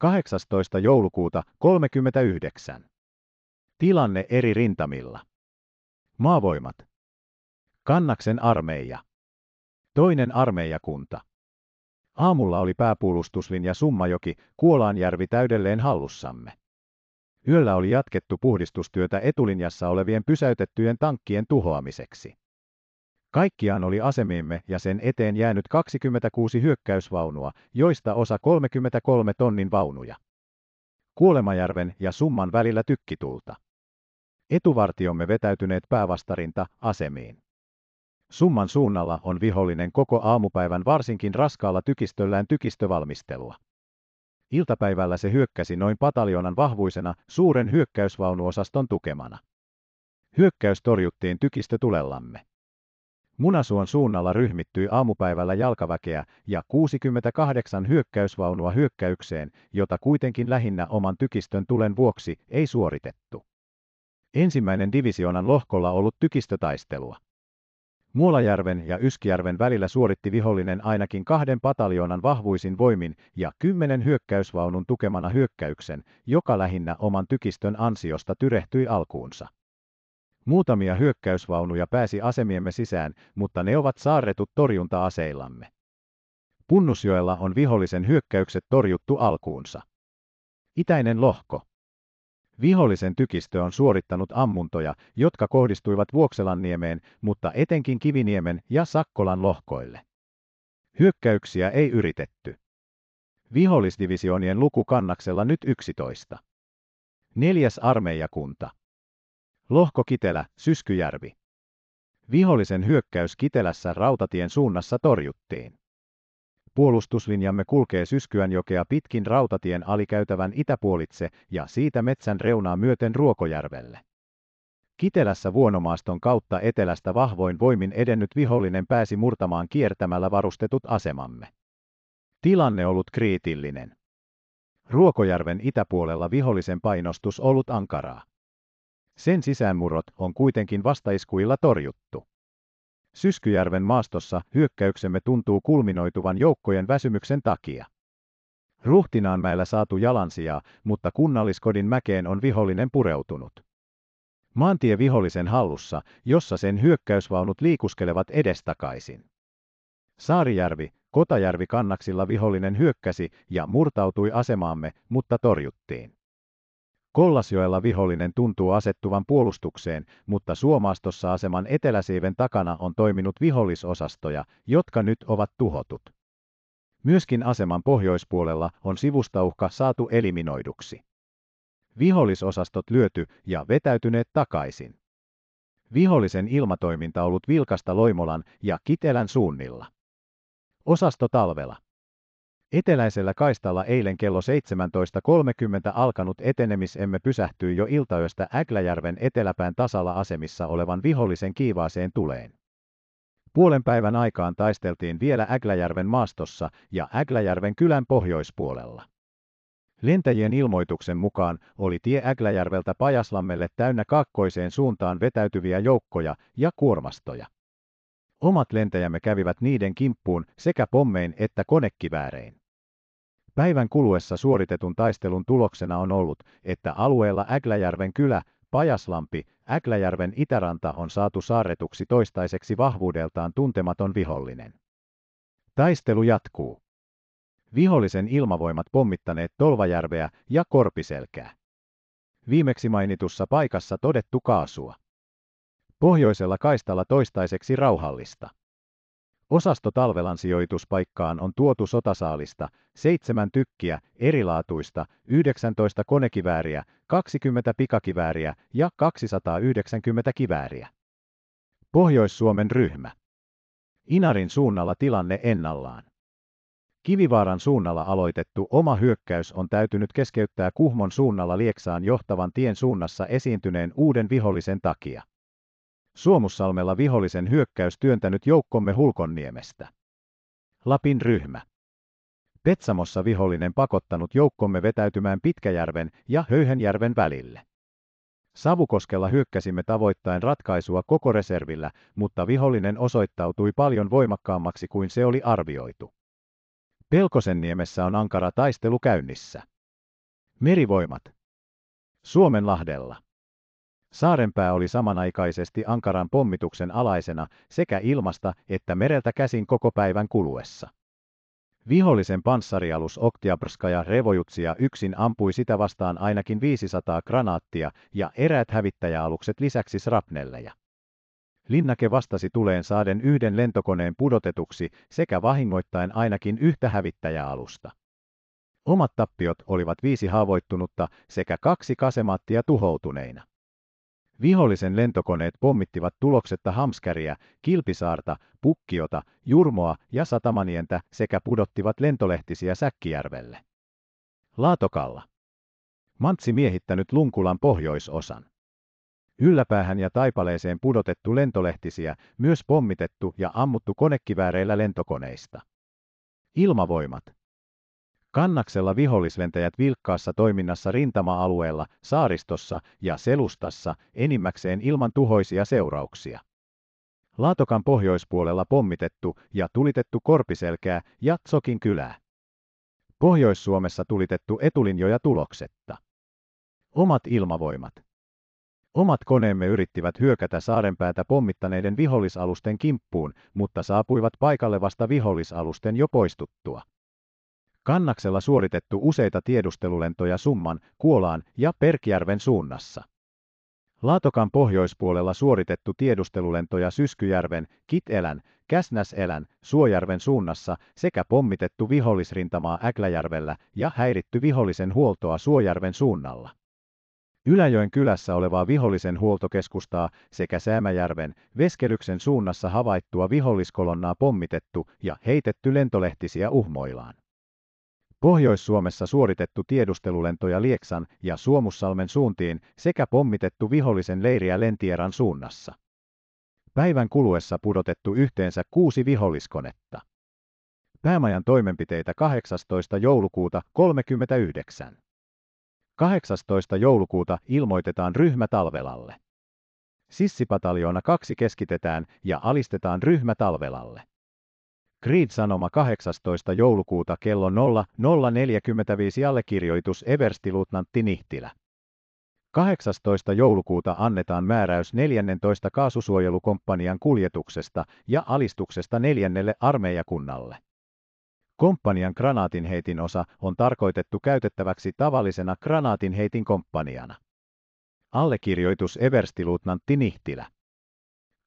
18. joulukuuta 39. Tilanne eri rintamilla. Maavoimat. Kannaksen armeija. Toinen armeijakunta. Aamulla oli pääpuolustuslinja Summajoki, Kuolaanjärvi täydelleen hallussamme. Yöllä oli jatkettu puhdistustyötä etulinjassa olevien pysäytettyjen tankkien tuhoamiseksi. Kaikkiaan oli asemiimme ja sen eteen jäänyt 26 hyökkäysvaunua, joista osa 33 tonnin vaunuja. Kuolemajärven ja Summan välillä tykkitulta. Etuvartiomme vetäytyneet päävastarinta asemiin. Summan suunnalla on vihollinen koko aamupäivän varsinkin raskaalla tykistöllään tykistövalmistelua. Iltapäivällä se hyökkäsi noin pataljonan vahvuisena suuren hyökkäysvaunuosaston tukemana. Hyökkäys torjuttiin tykistötulellamme. Munasuon suunnalla ryhmittyi aamupäivällä jalkaväkeä ja 68 hyökkäysvaunua hyökkäykseen, jota kuitenkin lähinnä oman tykistön tulen vuoksi ei suoritettu. Ensimmäinen divisioonan lohkolla ollut tykistötaistelua. Muolajärven ja Yskijärven välillä suoritti vihollinen ainakin kahden pataljoonan vahvuisin voimin ja kymmenen hyökkäysvaunun tukemana hyökkäyksen, joka lähinnä oman tykistön ansiosta tyrehtyi alkuunsa. Muutamia hyökkäysvaunuja pääsi asemiemme sisään, mutta ne ovat saarretut torjunta-aseillamme. Punnusjoella on vihollisen hyökkäykset torjuttu alkuunsa. Itäinen lohko. Vihollisen tykistö on suorittanut ammuntoja, jotka kohdistuivat Vuokselanniemeen, mutta etenkin Kiviniemen ja Sakkolan lohkoille. Hyökkäyksiä ei yritetty. Vihollisdivisioonien luku kannaksella nyt 11. Neljäs armeijakunta. Lohko Kitelä, Syskyjärvi. Vihollisen hyökkäys Kitelässä rautatien suunnassa torjuttiin. Puolustuslinjamme kulkee Syskyänjokea pitkin rautatien alikäytävän itäpuolitse ja siitä metsän reunaa myöten Ruokojärvelle. Kitelässä vuonomaaston kautta etelästä vahvoin voimin edennyt vihollinen pääsi murtamaan kiertämällä varustetut asemamme. Tilanne ollut kriitillinen. Ruokojärven itäpuolella vihollisen painostus ollut ankaraa. Sen sisäänmurrot on kuitenkin vastaiskuilla torjuttu. Syskyjärven maastossa hyökkäyksemme tuntuu kulminoituvan joukkojen väsymyksen takia. Ruhtinaanmäellä saatu jalansijaa, mutta kunnalliskodin mäkeen on vihollinen pureutunut. Maantie vihollisen hallussa, jossa sen hyökkäysvaunut liikuskelevat edestakaisin. Saarijärvi, Kotajärvi kannaksilla vihollinen hyökkäsi ja murtautui asemaamme, mutta torjuttiin. Kollasjoella vihollinen tuntuu asettuvan puolustukseen, mutta Suomaastossa aseman eteläsiiven takana on toiminut vihollisosastoja, jotka nyt ovat tuhotut. Myöskin aseman pohjoispuolella on sivustauhka saatu eliminoiduksi. Vihollisosastot lyöty ja vetäytyneet takaisin. Vihollisen ilmatoiminta ollut vilkasta Loimolan ja Kitelän suunnilla. Osasto talvela. Eteläisellä kaistalla eilen kello 17.30 alkanut etenemisemme pysähtyi jo iltayöstä Ägläjärven eteläpään tasalla asemissa olevan vihollisen kiivaaseen tuleen. Puolen päivän aikaan taisteltiin vielä Ägläjärven maastossa ja Ägläjärven kylän pohjoispuolella. Lentäjien ilmoituksen mukaan oli tie Ägläjärveltä Pajaslammelle täynnä kaakkoiseen suuntaan vetäytyviä joukkoja ja kuormastoja. Omat lentäjämme kävivät niiden kimppuun sekä pommein että konekiväärein. Päivän kuluessa suoritetun taistelun tuloksena on ollut, että alueella Ägläjärven kylä, Pajaslampi, Ägläjärven itäranta on saatu saarretuksi toistaiseksi vahvuudeltaan tuntematon vihollinen. Taistelu jatkuu. Vihollisen ilmavoimat pommittaneet Tolvajärveä ja Korpiselkää. Viimeksi mainitussa paikassa todettu kaasua. Pohjoisella kaistalla toistaiseksi rauhallista. Osasto talvelan sijoituspaikkaan on tuotu sotasaalista, seitsemän tykkiä, erilaatuista, 19 konekivääriä, 20 pikakivääriä ja 290 kivääriä. Pohjois-Suomen ryhmä. Inarin suunnalla tilanne ennallaan. Kivivaaran suunnalla aloitettu oma hyökkäys on täytynyt keskeyttää Kuhmon suunnalla Lieksaan johtavan tien suunnassa esiintyneen uuden vihollisen takia. Suomussalmella vihollisen hyökkäys työntänyt joukkomme Hulkonniemestä. Lapin ryhmä. Petsamossa vihollinen pakottanut joukkomme vetäytymään Pitkäjärven ja Höyhenjärven välille. Savukoskella hyökkäsimme tavoittaen ratkaisua koko reservillä, mutta vihollinen osoittautui paljon voimakkaammaksi kuin se oli arvioitu. Pelkosenniemessä on ankara taistelu käynnissä. Merivoimat. Suomenlahdella. Saarenpää oli samanaikaisesti ankaran pommituksen alaisena sekä ilmasta että mereltä käsin koko päivän kuluessa. Vihollisen panssarialus Oktiabrskaja Revojutsia yksin ampui sitä vastaan ainakin 500 granaattia ja eräät hävittäjäalukset lisäksi srapnelleja. Linnake vastasi tuleen saaden yhden lentokoneen pudotetuksi sekä vahingoittaen ainakin yhtä hävittäjäalusta. Omat tappiot olivat viisi haavoittunutta sekä kaksi kasemaattia tuhoutuneina. Vihollisen lentokoneet pommittivat tuloksetta Hamskäriä, Kilpisaarta, Pukkiota, Jurmoa ja Satamanientä sekä pudottivat lentolehtisiä Säkkijärvelle. Laatokalla. Mantsi miehittänyt Lunkulan pohjoisosan. Ylläpäähän ja taipaleeseen pudotettu lentolehtisiä, myös pommitettu ja ammuttu konekivääreillä lentokoneista. Ilmavoimat. Kannaksella vihollislentäjät vilkkaassa toiminnassa rintama-alueella, saaristossa ja selustassa enimmäkseen ilman tuhoisia seurauksia. Laatokan pohjoispuolella pommitettu ja tulitettu Korpiselkää ja Tsokin kylää. Pohjois-Suomessa tulitettu etulinjoja tuloksetta. Omat ilmavoimat. Omat koneemme yrittivät hyökätä saarenpäätä pommittaneiden vihollisalusten kimppuun, mutta saapuivat paikalle vasta vihollisalusten jo poistuttua. Kannaksella suoritettu useita tiedustelulentoja Summan, Kuolaan ja Perkjärven suunnassa. Laatokan pohjoispuolella suoritettu tiedustelulentoja Syskyjärven, Kitelän, Käsnäselän, Suojärven suunnassa sekä pommitettu vihollisrintamaa Äkläjärvellä ja häiritty vihollisen huoltoa Suojärven suunnalla. Yläjoen kylässä olevaa vihollisen huoltokeskustaa sekä Säämäjärven, Veskelyksen suunnassa havaittua viholliskolonnaa pommitettu ja heitetty lentolehtisiä uhmoillaan. Pohjois-Suomessa suoritettu tiedustelulentoja Lieksan ja Suomussalmen suuntiin sekä pommitettu vihollisen leiriä Lentieran suunnassa. Päivän kuluessa pudotettu yhteensä kuusi viholliskonetta. Päämajan toimenpiteitä 18. joulukuuta 39. 18. joulukuuta ilmoitetaan ryhmä Talvelalle. Sissipataljoona 2 keskitetään ja alistetaan ryhmä Talvelalle. Creed-sanoma 18. joulukuuta kello 00.45 allekirjoitus Eversti-luutnantti Nihtilä. 18. joulukuuta annetaan määräys 14. kaasusuojelukomppanian kuljetuksesta ja alistuksesta neljännelle armeijakunnalle. Komppanian granaatinheitin osa on tarkoitettu käytettäväksi tavallisena granaatinheitin komppaniana. Allekirjoitus Eversti-luutnantti Nihtilä.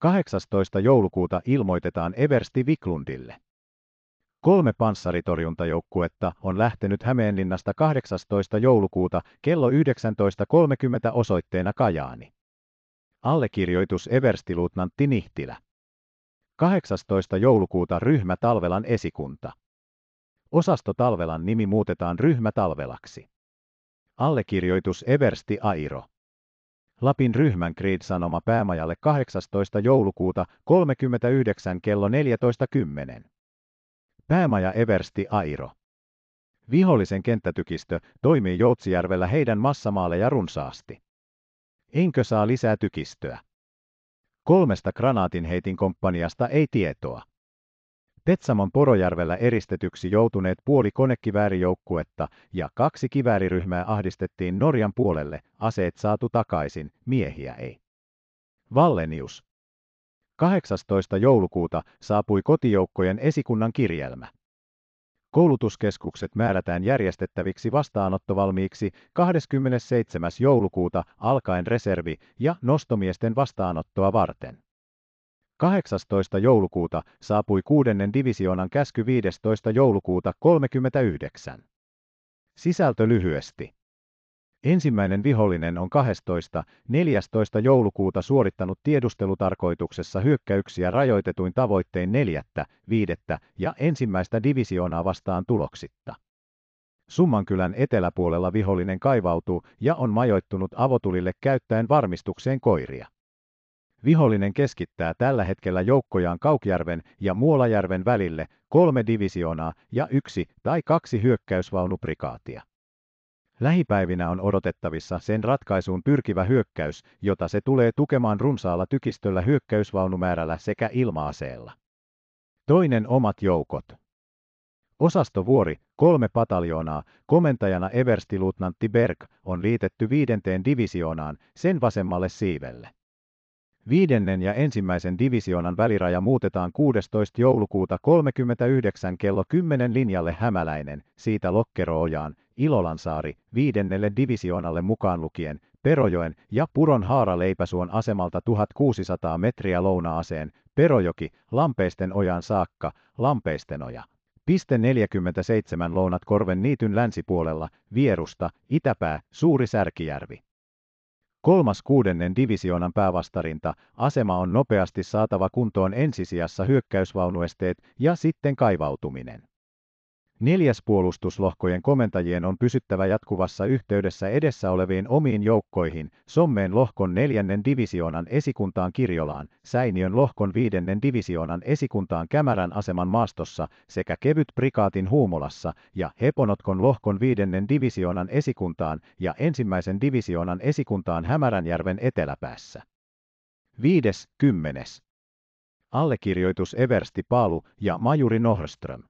18. joulukuuta ilmoitetaan Eversti Viklundille. Kolme panssaritorjuntajoukkuetta on lähtenyt Hämeenlinnasta 18. joulukuuta kello 19.30 osoitteena Kajaani. Allekirjoitus Everstiluutnantti Nihtilä. 18. joulukuuta ryhmä Talvelan esikunta. Osasto Talvelan nimi muutetaan ryhmä Talvelaksi. Allekirjoitus Eversti Airo. Lapin ryhmän Creed-sanoma päämajalle 18. joulukuuta 39 kello 14.10. Päämaja Eversti Airo. Vihollisen kenttätykistö toimii Joutsijärvellä heidän massamaaleja runsaasti. Enkö saa lisää tykistöä? Kolmesta granaatinheitin komppaniasta ei tietoa. Petsamon Porojärvellä eristetyksi joutuneet puoli konekiväärijoukkuetta ja kaksi kivääriryhmää ahdistettiin Norjan puolelle, aseet saatu takaisin, miehiä ei. Vallenius. 18. joulukuuta saapui kotijoukkojen esikunnan kirjelmä. Koulutuskeskukset määrätään järjestettäviksi vastaanottovalmiiksi 27. joulukuuta alkaen reservi- ja nostomiesten vastaanottoa varten. 18. joulukuuta saapui 6. divisioonan käsky 15. joulukuuta 39. Sisältö lyhyesti. Ensimmäinen vihollinen on 12. 14. joulukuuta suorittanut tiedustelutarkoituksessa hyökkäyksiä rajoitetuin tavoittein 4. 5. ja ensimmäistä divisioonaa vastaan tuloksitta. Summankylän eteläpuolella vihollinen kaivautuu ja on majoittunut avotulille käyttäen varmistukseen koiria. Vihollinen keskittää tällä hetkellä joukkojaan Kaukjärven ja Muolajärven välille kolme divisioonaa ja yksi tai kaksi hyökkäysvaunuprikaatia. Lähipäivinä on odotettavissa sen ratkaisuun pyrkivä hyökkäys, jota se tulee tukemaan runsaalla tykistöllä hyökkäysvaunumäärällä sekä ilmaaseella. Toinen omat joukot. Osasto Vuori, kolme pataljoonaa, komentajana everstiluutnantti Berg, on liitetty viidenteen divisioonaan, sen vasemmalle siivelle. Viidennen ja ensimmäisen divisioonan väliraja muutetaan 16. joulukuuta 39 kello 10 linjalle Hämäläinen, siitä Lokkeroojaan, Ilolansaari, viidennelle divisioonalle mukaan lukien, Perojoen ja Puron haaraleipäsuon asemalta 1600 metriä lounaaseen, Perojoki, Lampeisten ojan saakka, Lampeisten oja. Piste 47 lounat Korven niityn länsipuolella, Vierusta, Itäpää, Suuri Särkijärvi. Kolmas kuudennen divisioonan päävastarinta, asema on nopeasti saatava kuntoon ensisijassa hyökkäysvaunuesteet ja sitten kaivautuminen. Neljäs puolustuslohkojen komentajien on pysyttävä jatkuvassa yhteydessä edessä oleviin omiin joukkoihin, Sommeen lohkon neljännen divisioonan esikuntaan Kirjolaan, Säiniön lohkon viidennen divisioonan esikuntaan Kämärän aseman maastossa sekä kevyt prikaatin Huumolassa ja Heponotkon lohkon viidennen divisioonan esikuntaan ja ensimmäisen divisioonan esikuntaan Hämäränjärven eteläpäässä. Viides, kymmenes. Allekirjoitus Eversti Paalu ja Majuri Nohrström.